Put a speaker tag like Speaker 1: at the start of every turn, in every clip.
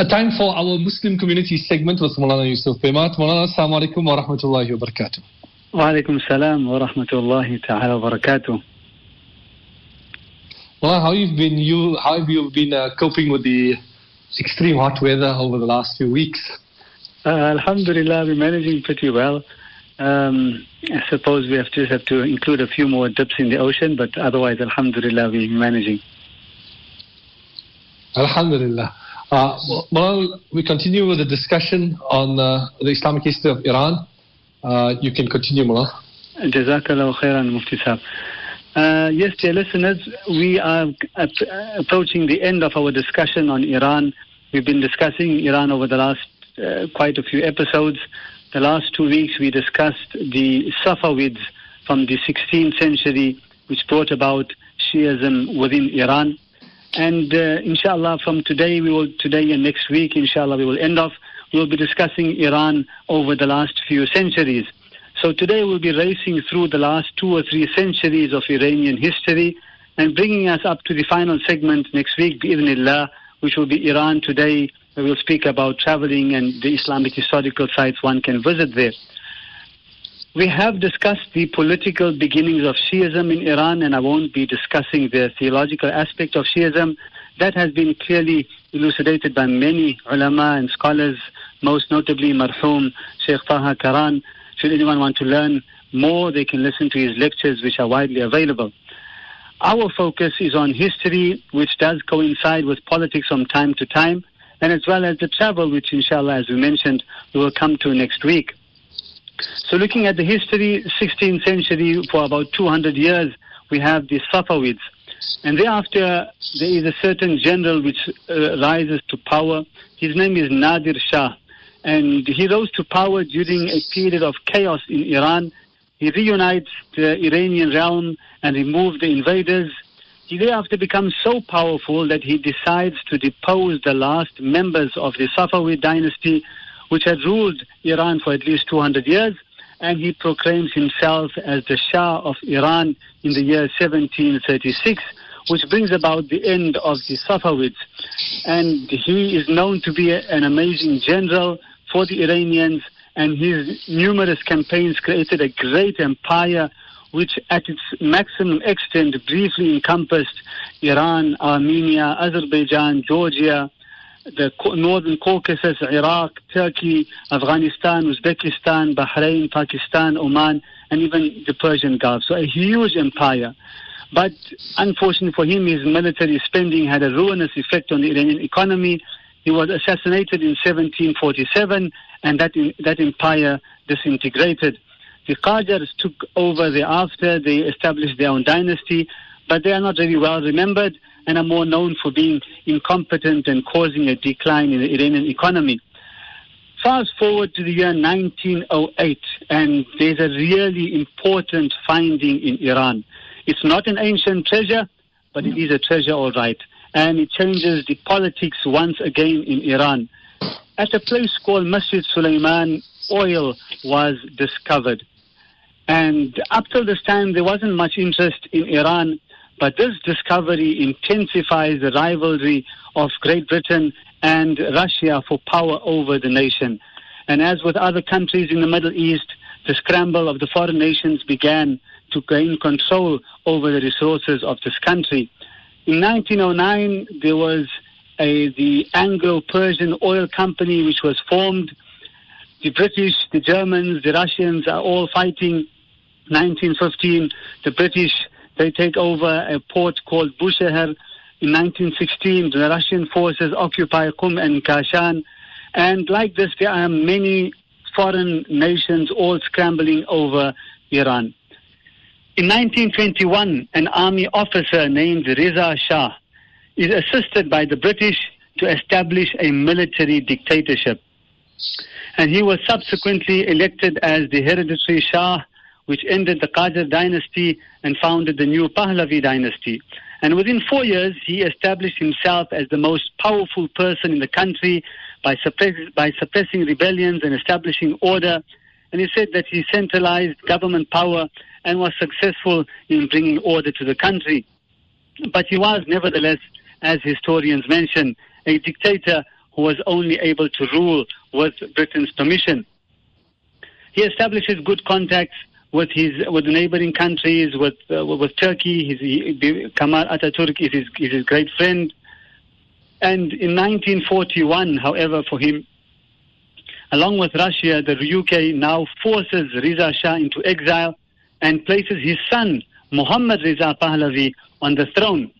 Speaker 1: Uh, time for our Muslim community segment with Mulana Yusuf Bimat. Mulana, assalamu alaikum wa rahmatullahi wa barakatuh.
Speaker 2: Wa alaikum salam wa rahmatullahi ta'ala
Speaker 1: wa barakatuh. Well, how you've been you how have you been uh, coping with the extreme hot weather over the last few weeks?
Speaker 2: Uh, alhamdulillah, we're managing pretty well. Um, I suppose we have just have to include a few more dips in the ocean, but otherwise, alhamdulillah, we're managing.
Speaker 1: Alhamdulillah. Uh, well, we continue with the discussion on uh, the Islamic history of Iran. Uh, you can continue, Mullah.
Speaker 2: Jazakallah khairan, Mufti. Uh, yes, dear listeners, we are ap- approaching the end of our discussion on Iran. We've been discussing Iran over the last uh, quite a few episodes. The last two weeks, we discussed the Safavids from the 16th century, which brought about Shiism within Iran. And uh, inshallah, from today, we will today and next week, inshallah, we will end off. We will be discussing Iran over the last few centuries. So today we'll be racing through the last two or three centuries of Iranian history and bringing us up to the final segment next week, bi'idhnillah, which will be Iran today. We'll speak about traveling and the Islamic historical sites one can visit there. We have discussed the political beginnings of Shiism in Iran, and I won't be discussing the theological aspect of Shiism. That has been clearly elucidated by many ulama and scholars, most notably marhum Sheikh Taha Karan. Should anyone want to learn more, they can listen to his lectures, which are widely available. Our focus is on history, which does coincide with politics from time to time, and as well as the travel, which inshallah, as we mentioned, we will come to next week. So looking at the history, 16th century, for about 200 years, we have the Safavids. And thereafter, there is a certain general which uh, rises to power. His name is Nadir Shah. And he rose to power during a period of chaos in Iran. He reunites the Iranian realm and removes the invaders. He thereafter becomes so powerful that he decides to depose the last members of the Safavid dynasty, which had ruled Iran for at least 200 years, and he proclaims himself as the Shah of Iran in the year 1736, which brings about the end of the Safavids. And he is known to be an amazing general for the Iranians, and his numerous campaigns created a great empire which at its maximum extent briefly encompassed Iran, Armenia, Azerbaijan, Georgia, the northern Caucasus, Iraq, Turkey, Afghanistan, Uzbekistan, Bahrain, Pakistan, Oman, and even the Persian Gulf. So a huge empire. But unfortunately for him, his military spending had a ruinous effect on the Iranian economy. He was assassinated in 1747, and that, that empire disintegrated. The Qajars took over thereafter. They established their own dynasty, but they are not really well remembered and are more known for being incompetent and causing a decline in the Iranian economy. Fast forward to the year 1908, and there's a really important finding in Iran. It's not an ancient treasure, but it is a treasure, all right. And it changes the politics once again in Iran. At a place called Masjid Sulaiman, oil was discovered. And up till this time, there wasn't much interest in Iran, but this discovery intensifies the rivalry of Great Britain and Russia for power over the nation. And as with other countries in the Middle East, the scramble of the foreign nations began to gain control over the resources of this country. In 1909, there was a, the Anglo-Persian Oil Company, which was formed. The British, the Germans, the Russians are all fighting. 1915, the British they take over a port called Bushehr. In 1916, the Russian forces occupy Qum and Kashan. And like this, there are many foreign nations all scrambling over Iran. In 1921, an army officer named Reza Shah is assisted by the British to establish a military dictatorship. And he was subsequently elected as the hereditary Shah, which ended the Qajar dynasty and founded the new Pahlavi dynasty. And within four years, he established himself as the most powerful person in the country by, suppress, by suppressing rebellions and establishing order. And he said that he centralized government power and was successful in bringing order to the country. But he was nevertheless, as historians mention, a dictator who was only able to rule with Britain's permission. He establishes good contacts with his with neighboring countries, with uh, with Turkey. His, he, Kemal Ataturk is his, is his great friend. And in 1941, however, for him, along with Russia, the UK now forces Riza Shah into exile and places his son, Muhammad Riza Pahlavi, on the throne.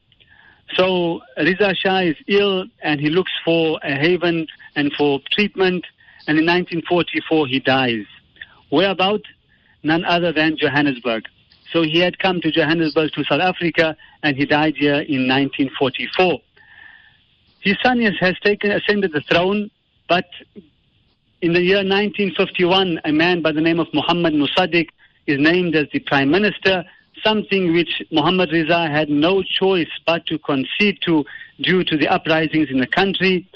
Speaker 2: So Riza Shah is ill and he looks for a haven and for treatment. And in 1944, he dies. Where about? None other than Johannesburg. So he had come to Johannesburg to South Africa and he died here in 1944. His son has taken, ascended the throne, but in the year 1951, a man by the name of Muhammad Musaddiq is named as the prime minister, something which Muhammad Riza had no choice but to concede to due to the uprisings in the country.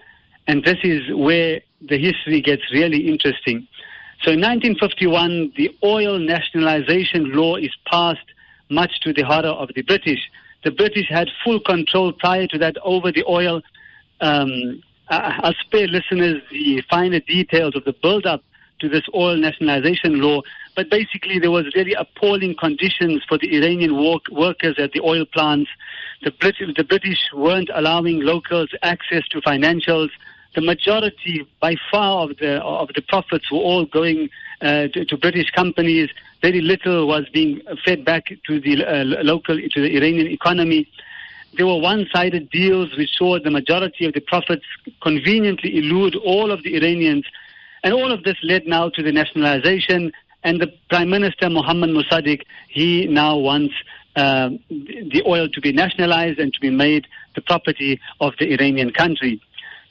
Speaker 2: And this is where the history gets really interesting. So in 1951, the oil nationalization law is passed, much to the horror of the British. The British had full control prior to that over the oil. Um, I'll spare listeners the finer details of the build-up to this oil nationalization law, but basically there was really appalling conditions for the Iranian work, workers at the oil plants. The the British weren't allowing locals access to financials the majority, by far, of the of the profits were all going uh, to, to, British companies. Very little was being fed back to the uh, local to the Iranian economy. There were one-sided deals which saw the majority of the profits conveniently elude all of the Iranians, and all of this led now to the nationalization. And the Prime Minister Mohammad Mossadegh, he now wants uh, the oil to be nationalized and to be made the property of the Iranian country.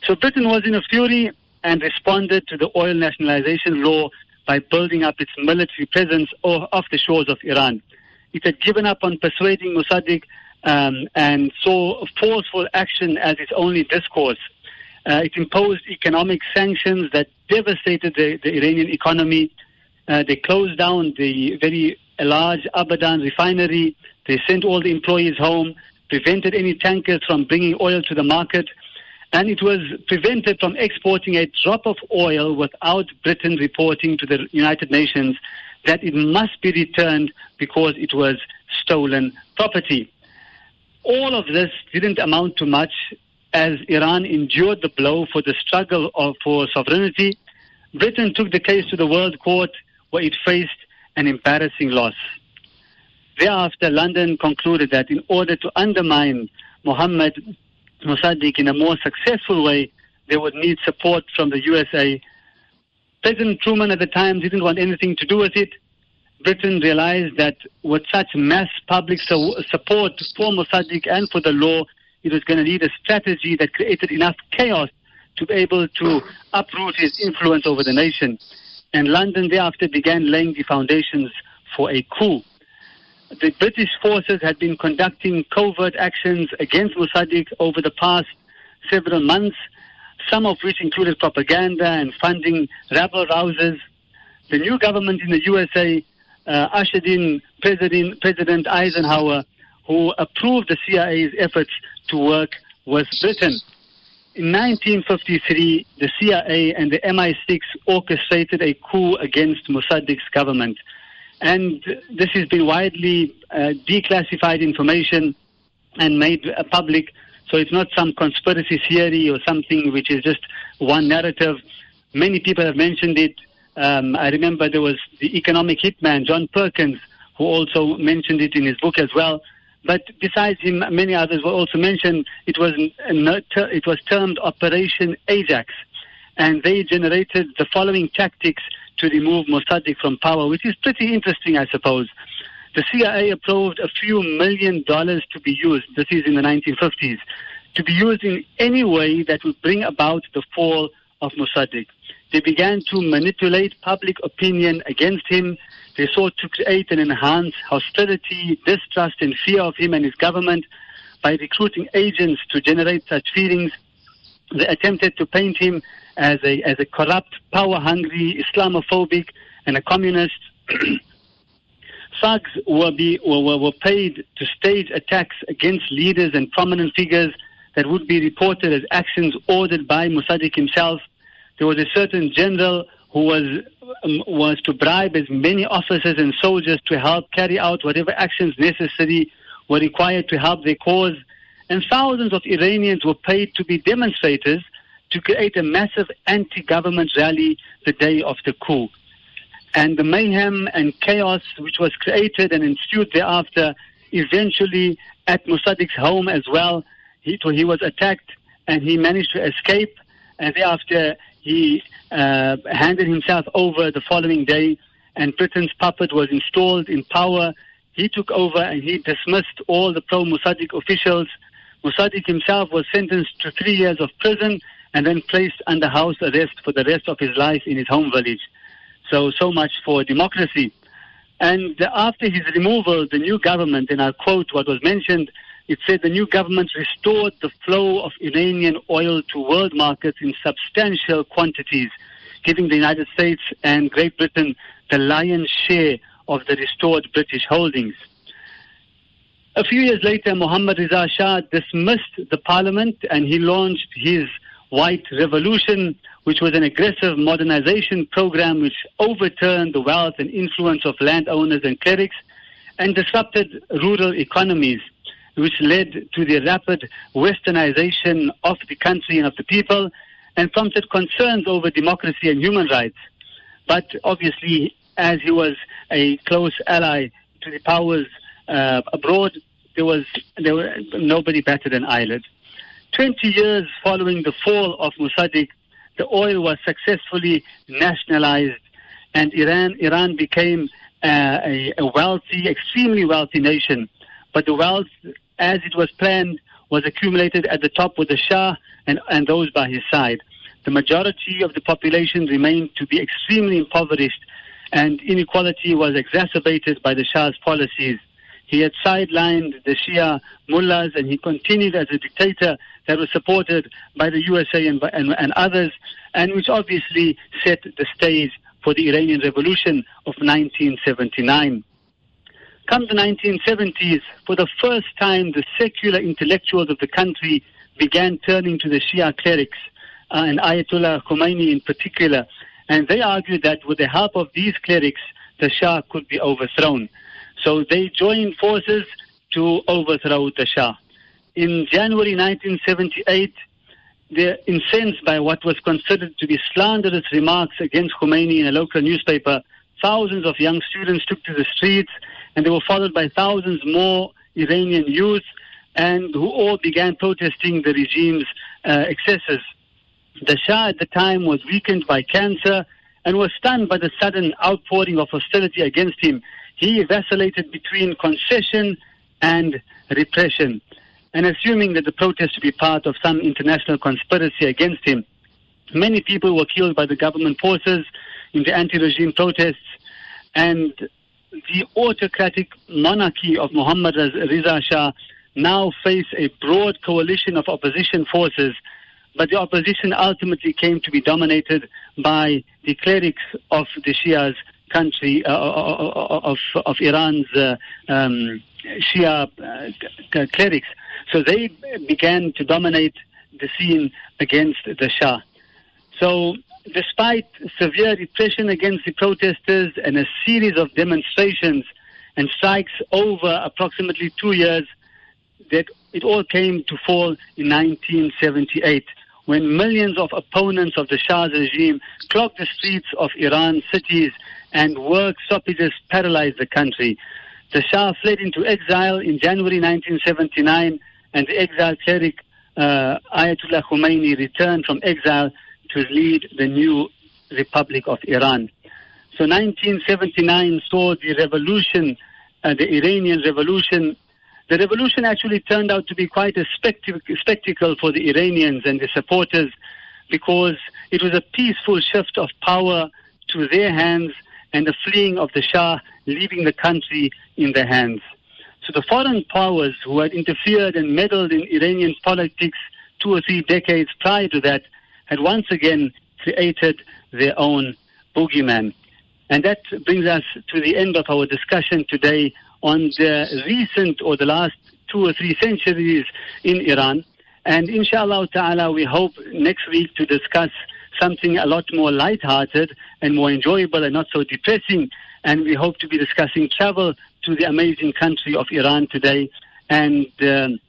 Speaker 2: So Britain was in a fury and responded to the oil nationalization law by building up its military presence off the shores of Iran. It had given up on persuading Mossadegh um, and saw forceful action as its only discourse. Uh, it imposed economic sanctions that devastated the, the Iranian economy. Uh, they closed down the very large Abadan refinery. They sent all the employees home, prevented any tankers from bringing oil to the market and it was prevented from exporting a drop of oil without Britain reporting to the United Nations that it must be returned because it was stolen property. All of this didn't amount to much as Iran endured the blow for the struggle of, for sovereignty. Britain took the case to the World Court where it faced an embarrassing loss. Thereafter, London concluded that in order to undermine Mohammed Mossadegh in a more successful way, they would need support from the USA. President Truman at the time didn't want anything to do with it. Britain realized that with such mass public so support for Mossadegh and for the law, it was going to need a strategy that created enough chaos to be able to uproot his influence over the nation. And London thereafter began laying the foundations for a coup the British forces had been conducting covert actions against Mossadegh over the past several months, some of which included propaganda and funding rabble rousers. The new government in the USA uh, ushered in President, President Eisenhower, who approved the CIA's efforts to work with Britain. In 1953, the CIA and the MI6 orchestrated a coup against Mossadegh's government. And this has been widely uh, declassified information and made uh, public. So it's not some conspiracy theory or something which is just one narrative. Many people have mentioned it. Um, I remember there was the economic hitman, John Perkins, who also mentioned it in his book as well. But besides him, many others were also mentioned. It was it was termed Operation Ajax, and they generated the following tactics to remove Mossadegh from power, which is pretty interesting, I suppose. The CIA approved a few million dollars to be used, this is in the 1950s, to be used in any way that would bring about the fall of Mossadegh. They began to manipulate public opinion against him. They sought to create and enhance hostility, distrust, and fear of him and his government by recruiting agents to generate such feelings. They attempted to paint him as a as a corrupt, power-hungry, Islamophobic, and a communist. Thugs were, be, were, were paid to stage attacks against leaders and prominent figures that would be reported as actions ordered by Mossadegh himself. There was a certain general who was um, was to bribe as many officers and soldiers to help carry out whatever actions necessary were required to help their cause. And thousands of Iranians were paid to be demonstrators to create a massive anti-government rally the day of the coup. And the mayhem and chaos which was created and ensued thereafter, eventually at Mossadegh's home as well, he, he was attacked and he managed to escape. And thereafter, he uh, handed himself over the following day, and Britain's puppet was installed in power. He took over and he dismissed all the pro Mossadegh officials. Mossadegh himself was sentenced to three years of prison and then placed under house arrest for the rest of his life in his home village. So, so much for democracy. And after his removal, the new government, and I'll quote what was mentioned, it said the new government restored the flow of Iranian oil to world markets in substantial quantities, giving the United States and Great Britain the lion's share of the restored British holdings. A few years later, Mohammad Reza Shah dismissed the parliament and he launched his White Revolution, which was an aggressive modernization program which overturned the wealth and influence of landowners and clerics and disrupted rural economies which led to the rapid westernization of the country and of the people and prompted concerns over democracy and human rights. But obviously, as he was a close ally to the powers uh, abroad, there was there were nobody better than Ireland. Twenty years following the fall of Mossadegh, the oil was successfully nationalized, and Iran Iran became uh, a, a wealthy, extremely wealthy nation. But the wealth as it was planned, was accumulated at the top with the Shah and, and those by his side. The majority of the population remained to be extremely impoverished, and inequality was exacerbated by the Shah's policies. He had sidelined the Shia mullahs, and he continued as a dictator that was supported by the USA and, and, and others, and which obviously set the stage for the Iranian Revolution of 1979. Come the 1970s, for the first time, the secular intellectuals of the country began turning to the Shia clerics, uh, and Ayatollah Khomeini in particular, and they argued that with the help of these clerics, the Shah could be overthrown. So they joined forces to overthrow the Shah. In January 1978, they're incensed by what was considered to be slanderous remarks against Khomeini in a local newspaper. Thousands of young students took to the streets and they were followed by thousands more Iranian youth, and who all began protesting the regime's uh, excesses. The Shah at the time was weakened by cancer and was stunned by the sudden outpouring of hostility against him. He vacillated between concession and repression. And assuming that the protests to be part of some international conspiracy against him, many people were killed by the government forces in the anti-regime protests. And the autocratic monarchy of Muhammad Reza Shah now face a broad coalition of opposition forces, but the opposition ultimately came to be dominated by the clerics of the Shia's country, uh, uh, uh of, of Iran's um, Shia clerics. So they began to dominate the scene against the Shah. So despite severe repression against the protesters and a series of demonstrations and strikes over approximately two years, that it all came to fall in 1978 when millions of opponents of the Shah's regime clogged the streets of Iran's cities and work stoppages paralyzed the country. The Shah fled into exile in January 1979 and the exiled cleric uh, Ayatollah Khomeini returned from exile to lead the new Republic of Iran. So 1979 saw the revolution, uh, the Iranian revolution. The revolution actually turned out to be quite a spectac- spectacle for the Iranians and the supporters because it was a peaceful shift of power to their hands and the fleeing of the Shah, leaving the country in their hands. So the foreign powers who had interfered and meddled in Iranian politics two or three decades prior to that had once again created their own boogeyman. And that brings us to the end of our discussion today on the recent or the last two or three centuries in Iran. And inshallah ta'ala, we hope next week to discuss something a lot more light-hearted and more enjoyable and not so depressing. And we hope to be discussing travel to the amazing country of Iran today and um,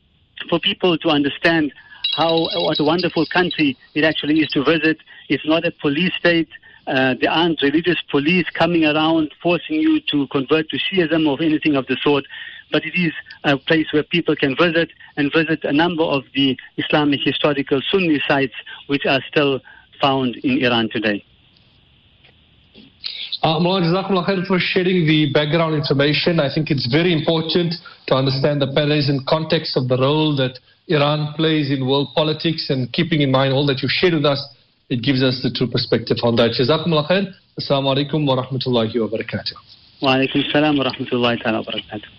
Speaker 2: for people to understand how what a wonderful country it actually is to visit. It's not a police state. Uh, there aren't religious police coming around forcing you to convert to Shiism or anything of the sort, but it is a place where people can visit and visit a number of the Islamic historical Sunni sites which are still found in Iran today.
Speaker 1: Uh, Mullah, for sharing the background information. I think it's very important to understand the and context of the role that Iran plays in world politics and keeping in mind all that you've shared with us it gives us the true perspective on that. Jazakumullah khair. Assalamu alaikum wa rahmatullahi wa barakatuh.
Speaker 2: Wa alaikum salam wa rahmatullahi wa barakatuh.